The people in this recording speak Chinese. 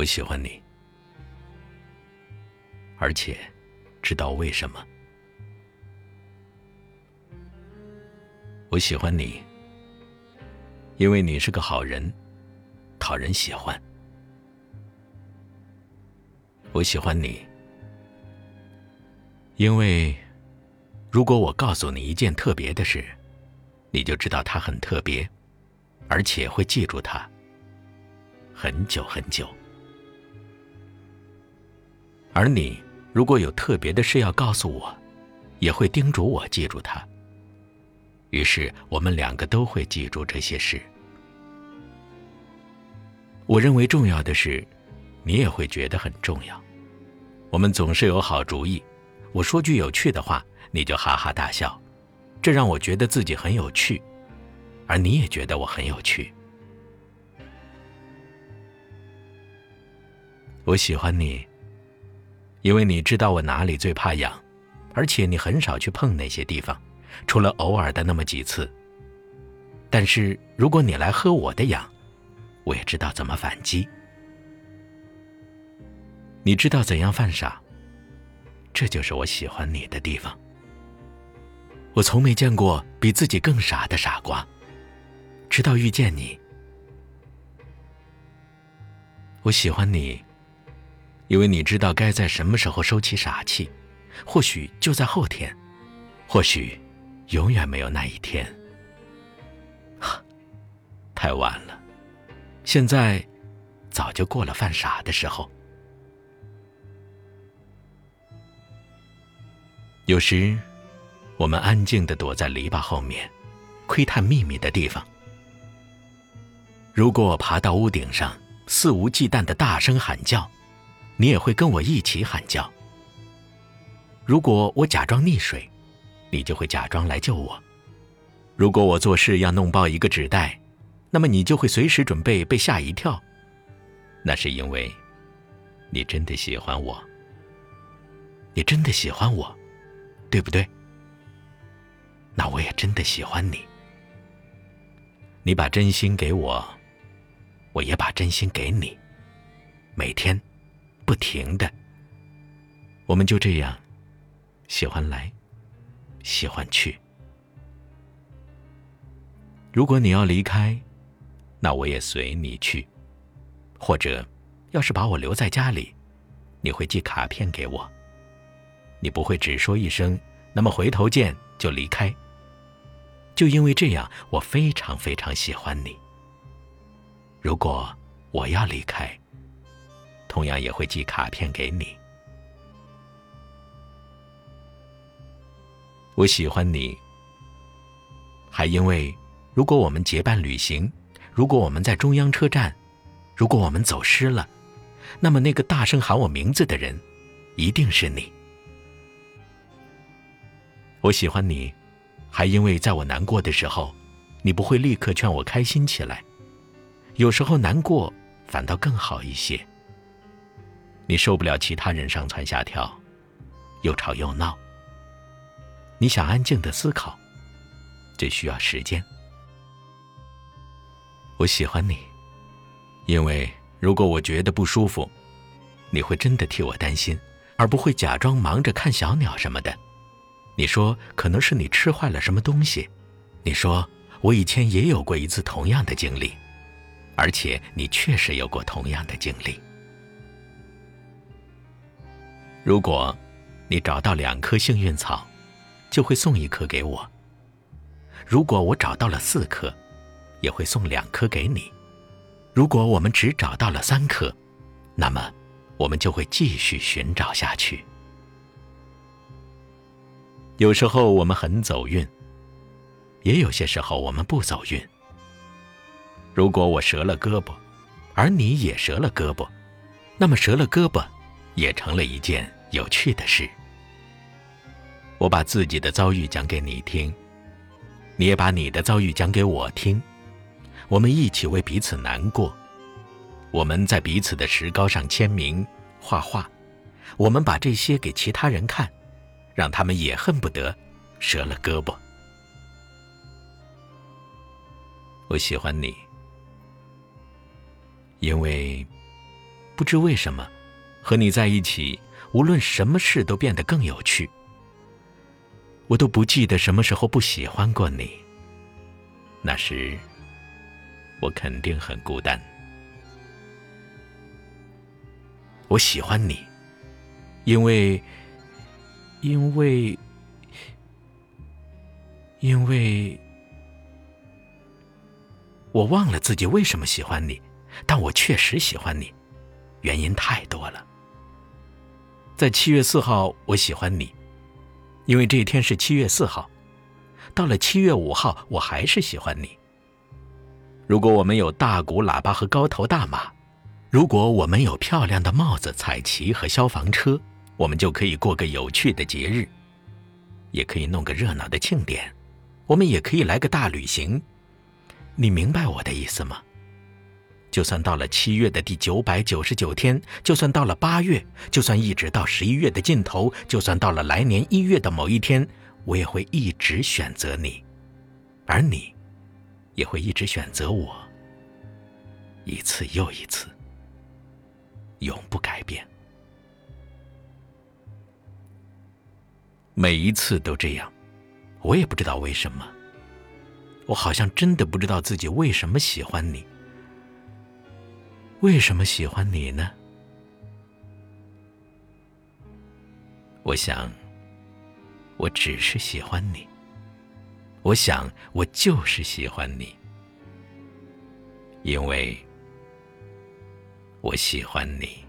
我喜欢你，而且知道为什么。我喜欢你，因为你是个好人，讨人喜欢。我喜欢你，因为如果我告诉你一件特别的事，你就知道它很特别，而且会记住它很久很久。而你如果有特别的事要告诉我，也会叮嘱我记住它。于是我们两个都会记住这些事。我认为重要的事，你也会觉得很重要。我们总是有好主意。我说句有趣的话，你就哈哈大笑，这让我觉得自己很有趣，而你也觉得我很有趣。我喜欢你，因为你知道我哪里最怕痒，而且你很少去碰那些地方，除了偶尔的那么几次。但是如果你来喝我的痒，我也知道怎么反击。你知道怎样犯傻，这就是我喜欢你的地方。我从没见过比自己更傻的傻瓜，直到遇见你。我喜欢你，因为你知道该在什么时候收起傻气，或许就在后天，或许永远没有那一天。太晚了，现在早就过了犯傻的时候。有时，我们安静的躲在篱笆后面，窥探秘密的地方。如果我爬到屋顶上，肆无忌惮的大声喊叫，你也会跟我一起喊叫。如果我假装溺水，你就会假装来救我。如果我做事要弄爆一个纸袋，那么你就会随时准备被吓一跳。那是因为，你真的喜欢我。你真的喜欢我。对不对？那我也真的喜欢你。你把真心给我，我也把真心给你。每天，不停的，我们就这样，喜欢来，喜欢去。如果你要离开，那我也随你去。或者，要是把我留在家里，你会寄卡片给我。你不会只说一声“那么回头见”就离开。就因为这样，我非常非常喜欢你。如果我要离开，同样也会寄卡片给你。我喜欢你，还因为如果我们结伴旅行，如果我们在中央车站，如果我们走失了，那么那个大声喊我名字的人，一定是你。我喜欢你，还因为在我难过的时候，你不会立刻劝我开心起来。有时候难过反倒更好一些。你受不了其他人上蹿下跳，又吵又闹。你想安静的思考，这需要时间。我喜欢你，因为如果我觉得不舒服，你会真的替我担心，而不会假装忙着看小鸟什么的。你说可能是你吃坏了什么东西，你说我以前也有过一次同样的经历，而且你确实有过同样的经历。如果你找到两颗幸运草，就会送一颗给我；如果我找到了四颗，也会送两颗给你；如果我们只找到了三颗，那么我们就会继续寻找下去。有时候我们很走运，也有些时候我们不走运。如果我折了胳膊，而你也折了胳膊，那么折了胳膊也成了一件有趣的事。我把自己的遭遇讲给你听，你也把你的遭遇讲给我听，我们一起为彼此难过。我们在彼此的石膏上签名、画画，我们把这些给其他人看。让他们也恨不得折了胳膊。我喜欢你，因为不知为什么，和你在一起，无论什么事都变得更有趣。我都不记得什么时候不喜欢过你。那时，我肯定很孤单。我喜欢你，因为，因为，因为，我忘了自己为什么喜欢你，但我确实喜欢你，原因太多了。在七月四号，我喜欢你。因为这一天是七月四号，到了七月五号，我还是喜欢你。如果我们有大鼓、喇叭和高头大马，如果我们有漂亮的帽子、彩旗和消防车，我们就可以过个有趣的节日，也可以弄个热闹的庆典，我们也可以来个大旅行。你明白我的意思吗？就算到了七月的第九百九十九天，就算到了八月，就算一直到十一月的尽头，就算到了来年一月的某一天，我也会一直选择你，而你，也会一直选择我，一次又一次，永不改变。每一次都这样，我也不知道为什么，我好像真的不知道自己为什么喜欢你。为什么喜欢你呢？我想，我只是喜欢你。我想，我就是喜欢你，因为我喜欢你。